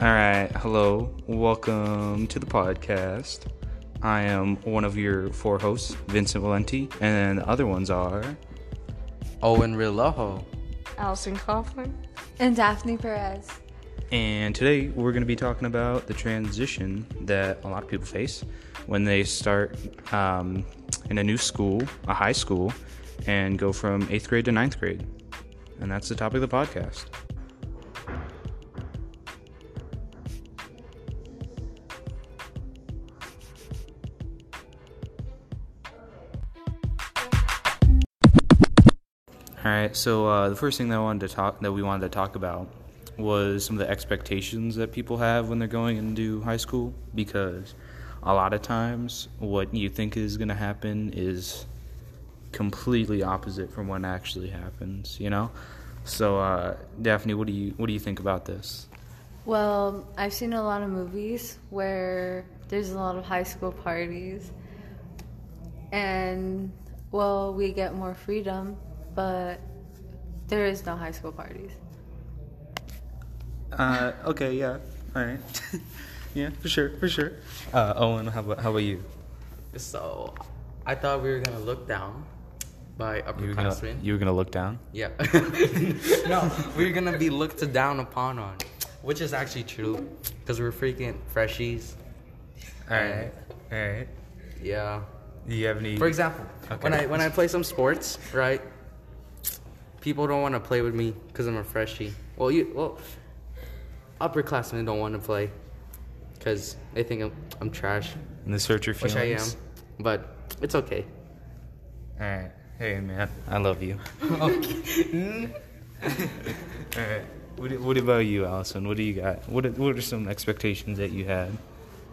All right, hello, welcome to the podcast. I am one of your four hosts, Vincent Valenti, and the other ones are. Owen Rilojo. Allison Coughlin. And Daphne Perez. And today we're going to be talking about the transition that a lot of people face when they start um, in a new school, a high school, and go from eighth grade to ninth grade. And that's the topic of the podcast. All right, so uh, the first thing that I wanted to talk that we wanted to talk about was some of the expectations that people have when they're going into high school because a lot of times what you think is going to happen is completely opposite from what actually happens, you know? So uh, Daphne, what do you what do you think about this? Well, I've seen a lot of movies where there's a lot of high school parties. And well, we get more freedom, but there is no high school parties. Uh, okay, yeah, all right, yeah, for sure, for sure. Uh, Owen, how about how about you? So, I thought we were gonna look down by You upperclassmen. you were gonna look down. Yeah. no, we're gonna be looked down upon on, which is actually true, because we're freaking freshies. All right, all right. Yeah. Do you have any? For example, when I when I play some sports, right? People don't want to play with me because I'm a freshie. Well, you well, upperclassmen don't want to play because they think I'm I'm trash, in the search your which feelings. I am, but it's okay. All right. Hey, man. I love you. okay. All right. What, what about you, Allison? What do you got? What are, What are some expectations that you had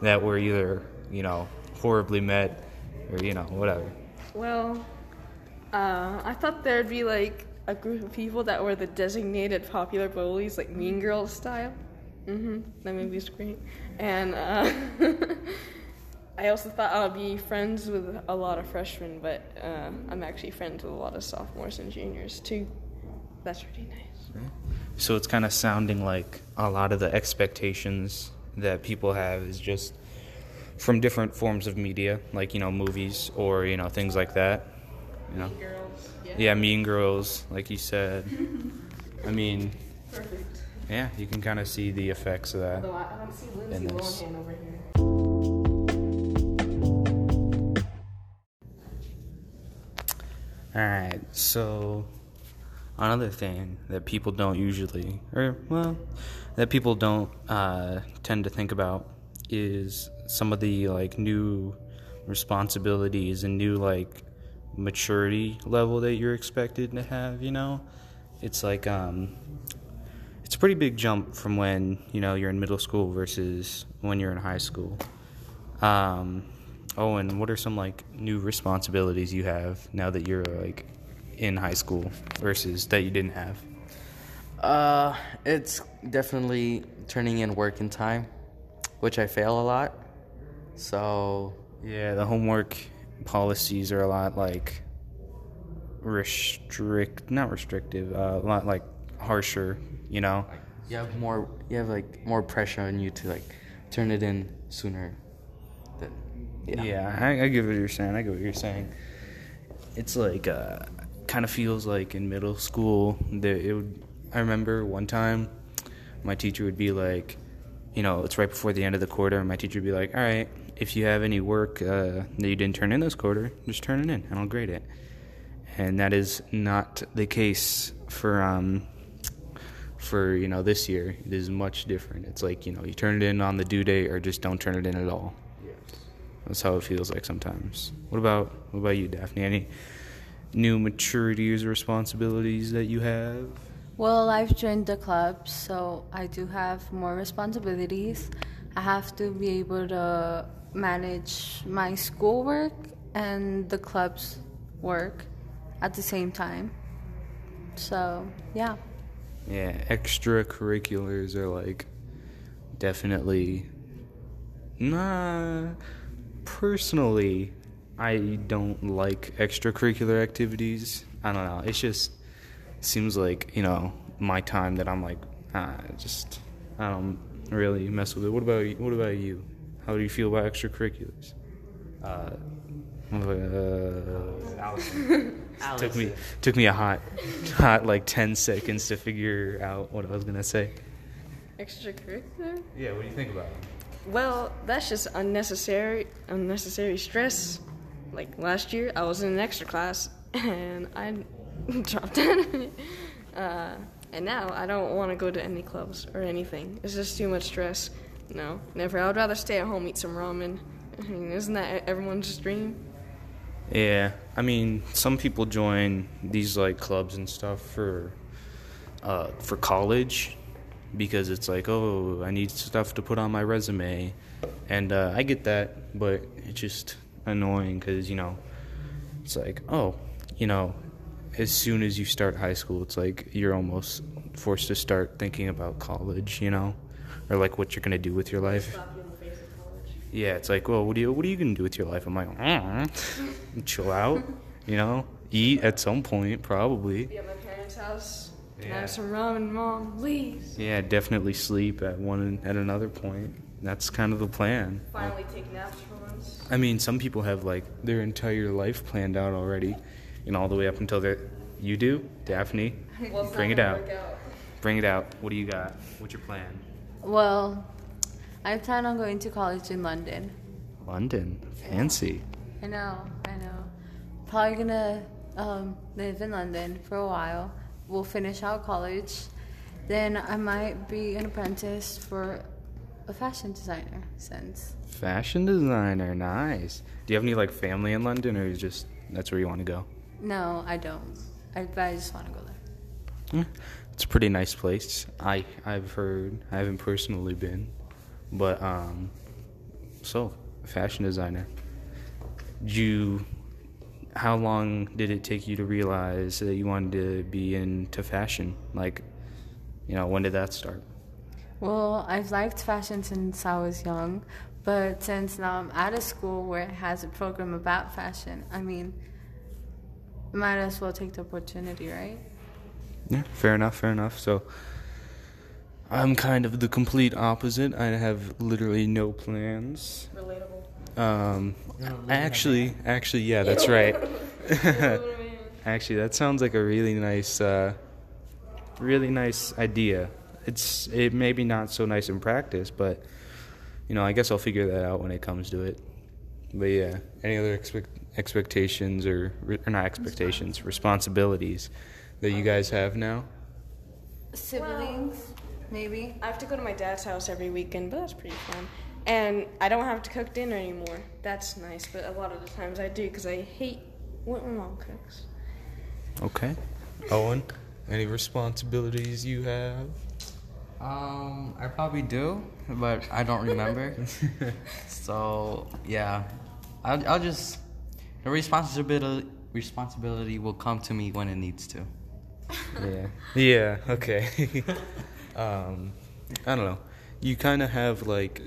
that were either, you know, horribly met or, you know, whatever? Well, uh, I thought there'd be like a group of people that were the designated popular bullies, like Mean Girls style. Mm-hmm. That movie's great. And uh, I also thought I'd be friends with a lot of freshmen, but uh, I'm actually friends with a lot of sophomores and juniors too. That's pretty nice. So it's kind of sounding like a lot of the expectations that people have is just from different forms of media, like, you know, movies or, you know, things like that. You know? Mean Girls. Yeah. Yeah, Mean Girls, like you said. I mean, Perfect. yeah, you can kind of see the effects of that. Although I, I don't see Lindsay Lohan over here. All right, so another thing that people don't usually, or well, that people don't uh, tend to think about is some of the like new responsibilities and new like maturity level that you're expected to have. You know, it's like um, it's a pretty big jump from when you know you're in middle school versus when you're in high school. Um, oh, and what are some like new responsibilities you have now that you're like in high school versus that you didn't have? Uh, it's definitely turning in work in time, which I fail a lot. So Yeah, the homework policies are a lot like restrict, not restrictive, uh, a lot like harsher. You know. you have more, you have like more pressure on you to like turn it in sooner. Than, yeah. Yeah, I, I get what you're saying. I get what you're saying. It's like uh, kind of feels like in middle school that it would. I remember one time, my teacher would be like, you know, it's right before the end of the quarter, and my teacher would be like, "All right, if you have any work uh, that you didn't turn in this quarter, just turn it in, and I'll grade it." And that is not the case for um, for you know this year. It is much different. It's like you know, you turn it in on the due date, or just don't turn it in at all. That's how it feels like sometimes. What about what about you, Daphne? Any new maturities or responsibilities that you have? Well, I've joined the club, so I do have more responsibilities. I have to be able to manage my schoolwork and the club's work at the same time. So, yeah. Yeah, extracurriculars are like definitely nah personally I don't like extracurricular activities. I don't know. It just seems like, you know, my time that I'm like ah, just I don't really mess with it. What about? What about you? How do you feel about extracurriculars? Uh, uh, took me took me a hot hot like ten seconds to figure out what I was gonna say. Extracurricular? Yeah, what do you think about it? Well, that's just unnecessary unnecessary stress. Like last year, I was in an extra class and I dropped out it. Uh, and now I don't want to go to any clubs or anything. It's just too much stress. No, never. I would rather stay at home eat some ramen. I mean, isn't that everyone's dream? Yeah, I mean, some people join these like clubs and stuff for uh, for college because it's like, oh, I need stuff to put on my resume, and uh, I get that, but it's just annoying because you know, it's like, oh, you know, as soon as you start high school, it's like you're almost forced to start thinking about college, you know, or like what you're gonna do with your life. Yeah, it's like, well, what do you what are you gonna do with your life? I'm like, mm, chill out, you know, eat at some point, probably. Be at my parents' house. Yeah. have some ramen, mom, please? Yeah, definitely sleep at one at another point. That's kind of the plan. Finally take naps for once. I mean, some people have like their entire life planned out already, know, all the way up until they You do, Daphne. Well, Bring it out. out. Bring it out. What do you got? What's your plan? Well, I plan on going to college in London. London, fancy. I know, I know. Probably gonna um, live in London for a while. We'll finish out college. Then I might be an apprentice for a fashion designer since Fashion designer, nice. Do you have any like family in London, or is just that's where you want to go? no, I don't. I, but I just want to go there. Eh, It's a pretty nice place. I I've heard. I haven't personally been, but um, so fashion designer. You? How long did it take you to realize that you wanted to be into fashion? Like, you know, when did that start? Well, I've liked fashion since I was young, but since now I'm at a school where it has a program about fashion, I mean, might as well take the opportunity, right? Yeah, fair enough, fair enough. So I'm kind of the complete opposite. I have literally no plans. Relatable. Um You're not living actually actually yeah, that's right. actually, that sounds like a really nice uh really nice idea. It's it may be not so nice in practice, but you know, I guess I'll figure that out when it comes to it. But yeah, any other expect, expectations or, or not expectations, responsibilities that you guys have now? Siblings, maybe. I have to go to my dad's house every weekend, but that's pretty fun. And I don't have to cook dinner anymore. That's nice, but a lot of the times I do because I hate what my mom cooks. Okay. Owen, any responsibilities you have? Um, I probably do, but I don't remember. so yeah, I'll, I'll just the responsibility responsibility will come to me when it needs to. Yeah. Yeah, okay. um, I don't know. You kind of have like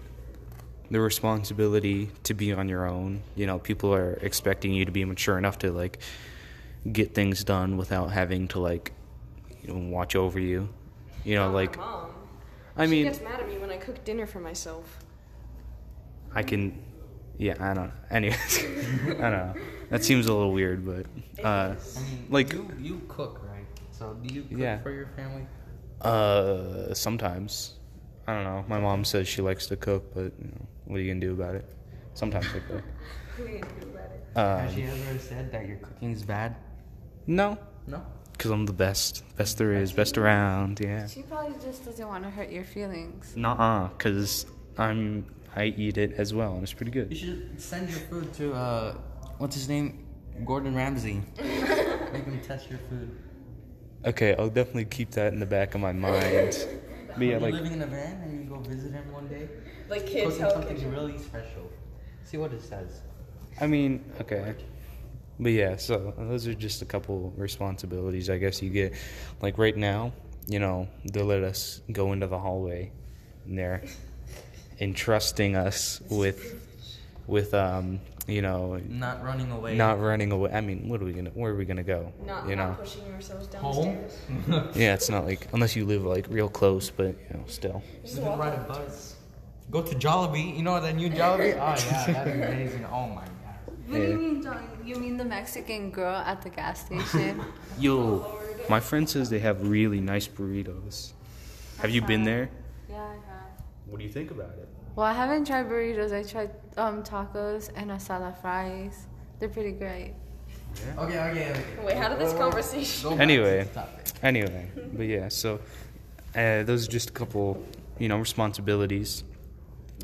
the responsibility to be on your own. You know, people are expecting you to be mature enough to like get things done without having to like you know, watch over you. You know, Not like my mom. I she mean, gets mad at me when I cook dinner for myself. I can yeah, I don't anyways. I don't know. That seems a little weird, but uh I mean, Like- you, you cook, right? So do you cook Yeah. for your family? Uh, sometimes. I don't know. My mom says she likes to cook, but you know, what are you gonna do about it? Sometimes I cook. Has Um, she ever said that your cooking is bad? no, No. because I'm the best, best there is, best around. Yeah. She probably just doesn't want to hurt your feelings. Nuh-uh, because I'm I eat it as well, and it's pretty good. You good. should send your food to uh, what's his name, Gordon Ramsay. Make him test your food. Okay, I'll definitely keep that in the back of my mind. But yeah, like living in a van and you go visit him one day. Like kids cooking something kitchen. really special. See what it says. I mean, okay. But yeah, so those are just a couple responsibilities I guess you get. Like right now, you know, they'll let us go into the hallway and they're entrusting us with with um you know, Not running away. not running away. I mean, what are we gonna? Where are we gonna go? Not, you know. not pushing ourselves down Home? stairs. Yeah, it's not like unless you live like real close, but you know, still. Just You walk can ride a bus. Go to Jollibee. You know that new Jollibee? Oh yeah, that's amazing. Oh my god. What do you mean, John? You mean the Mexican girl at the gas station? Yo, my friend says they have really nice burritos. Have you been there? yeah, I have. What do you think about it? Well, I haven't tried burritos. I tried um, tacos and asada fries. They're pretty great. Okay, okay, okay. Wait, how did this conversation? Go Anyway. to the topic. Anyway, but yeah, so uh, those are just a couple, you know, responsibilities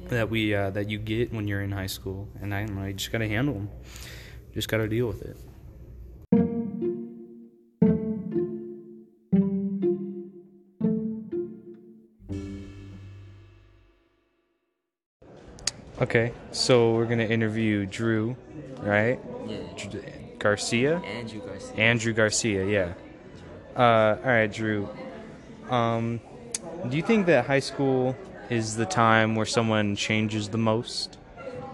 that we uh, that you get when you're in high school, and I, I just gotta handle them. Just gotta deal with it. Okay, so we're gonna interview Drew, right? Yeah. Dr- Garcia. Andrew Garcia. Andrew Garcia, yeah. Uh, all right, Drew. Um, do you think that high school is the time where someone changes the most?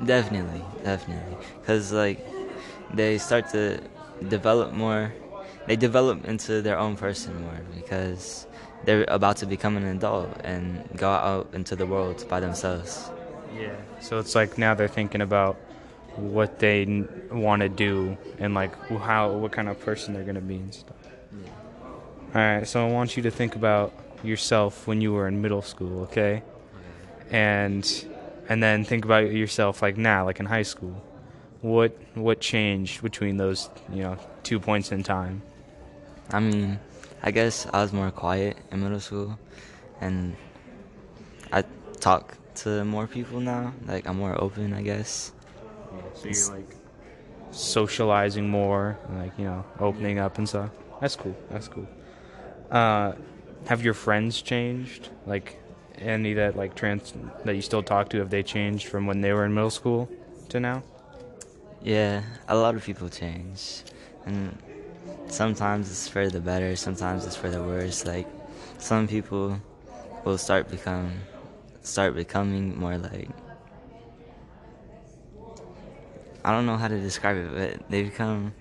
Definitely, definitely. Because, like, they start to develop more. They develop into their own person more because they're about to become an adult and go out into the world by themselves. Yeah. So it's like now they're thinking about what they want to do and like how what kind of person they're gonna be and stuff. All right. So I want you to think about yourself when you were in middle school, okay? And and then think about yourself like now, like in high school. What what changed between those you know two points in time? I mean, I guess I was more quiet in middle school and I talk to more people now. Like, I'm more open, I guess. So you're like socializing more, like you know, opening up and stuff. That's cool. That's cool. Uh, have your friends changed? Like any that like trans that you still talk to? Have they changed from when they were in middle school to now? Yeah, a lot of people change, and sometimes it's for the better, sometimes it's for the worse. Like some people will start become start becoming more like I don't know how to describe it, but they become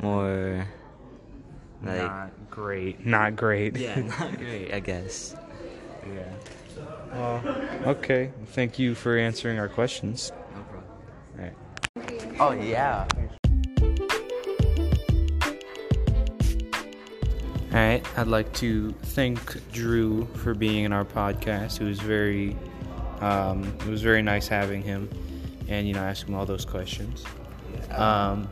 more like not great. Not great. yeah, not great, I guess. yeah. Well, okay. Thank you for answering our questions. No problem. All right. Oh yeah. All right, I'd like to thank Drew for being in our podcast. It was very, um, it was very nice having him, and you know, asking all those questions. Um,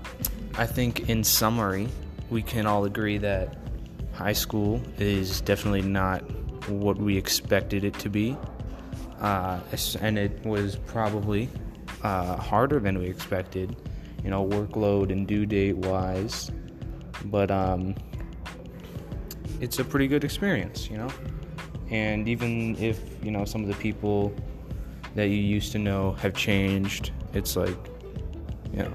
I think, in summary, we can all agree that high school is definitely not what we expected it to be, uh, and it was probably uh, harder than we expected, you know, workload and due date wise. But um, it's a pretty good experience, you know. And even if you know some of the people that you used to know have changed, it's like, you know,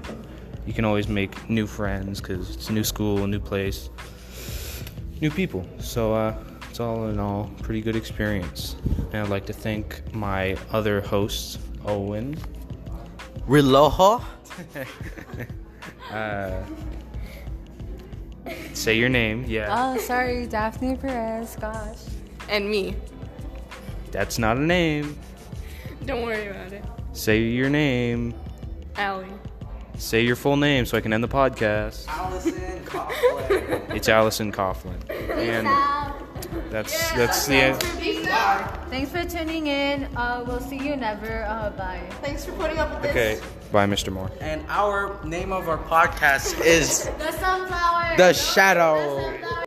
you can always make new friends because it's a new school, a new place, new people. So uh, it's all in all pretty good experience. And I'd like to thank my other hosts, Owen. Reloho? Uh, say your name. Yeah, Oh, sorry, Daphne Perez. Gosh. And me. that's not a name. Don't worry about it. Say your name. Allie. Say your full name so I can end the podcast. Allison Coughlin. It's Allison Coughlin. And that's that's the end. Thanks for tuning in. Uh, we'll see you never. Uh, bye. Thanks for putting up with this. Okay. Bye, Mr. Moore. and our name of our podcast is The sunflower. The Shadow. sunflower.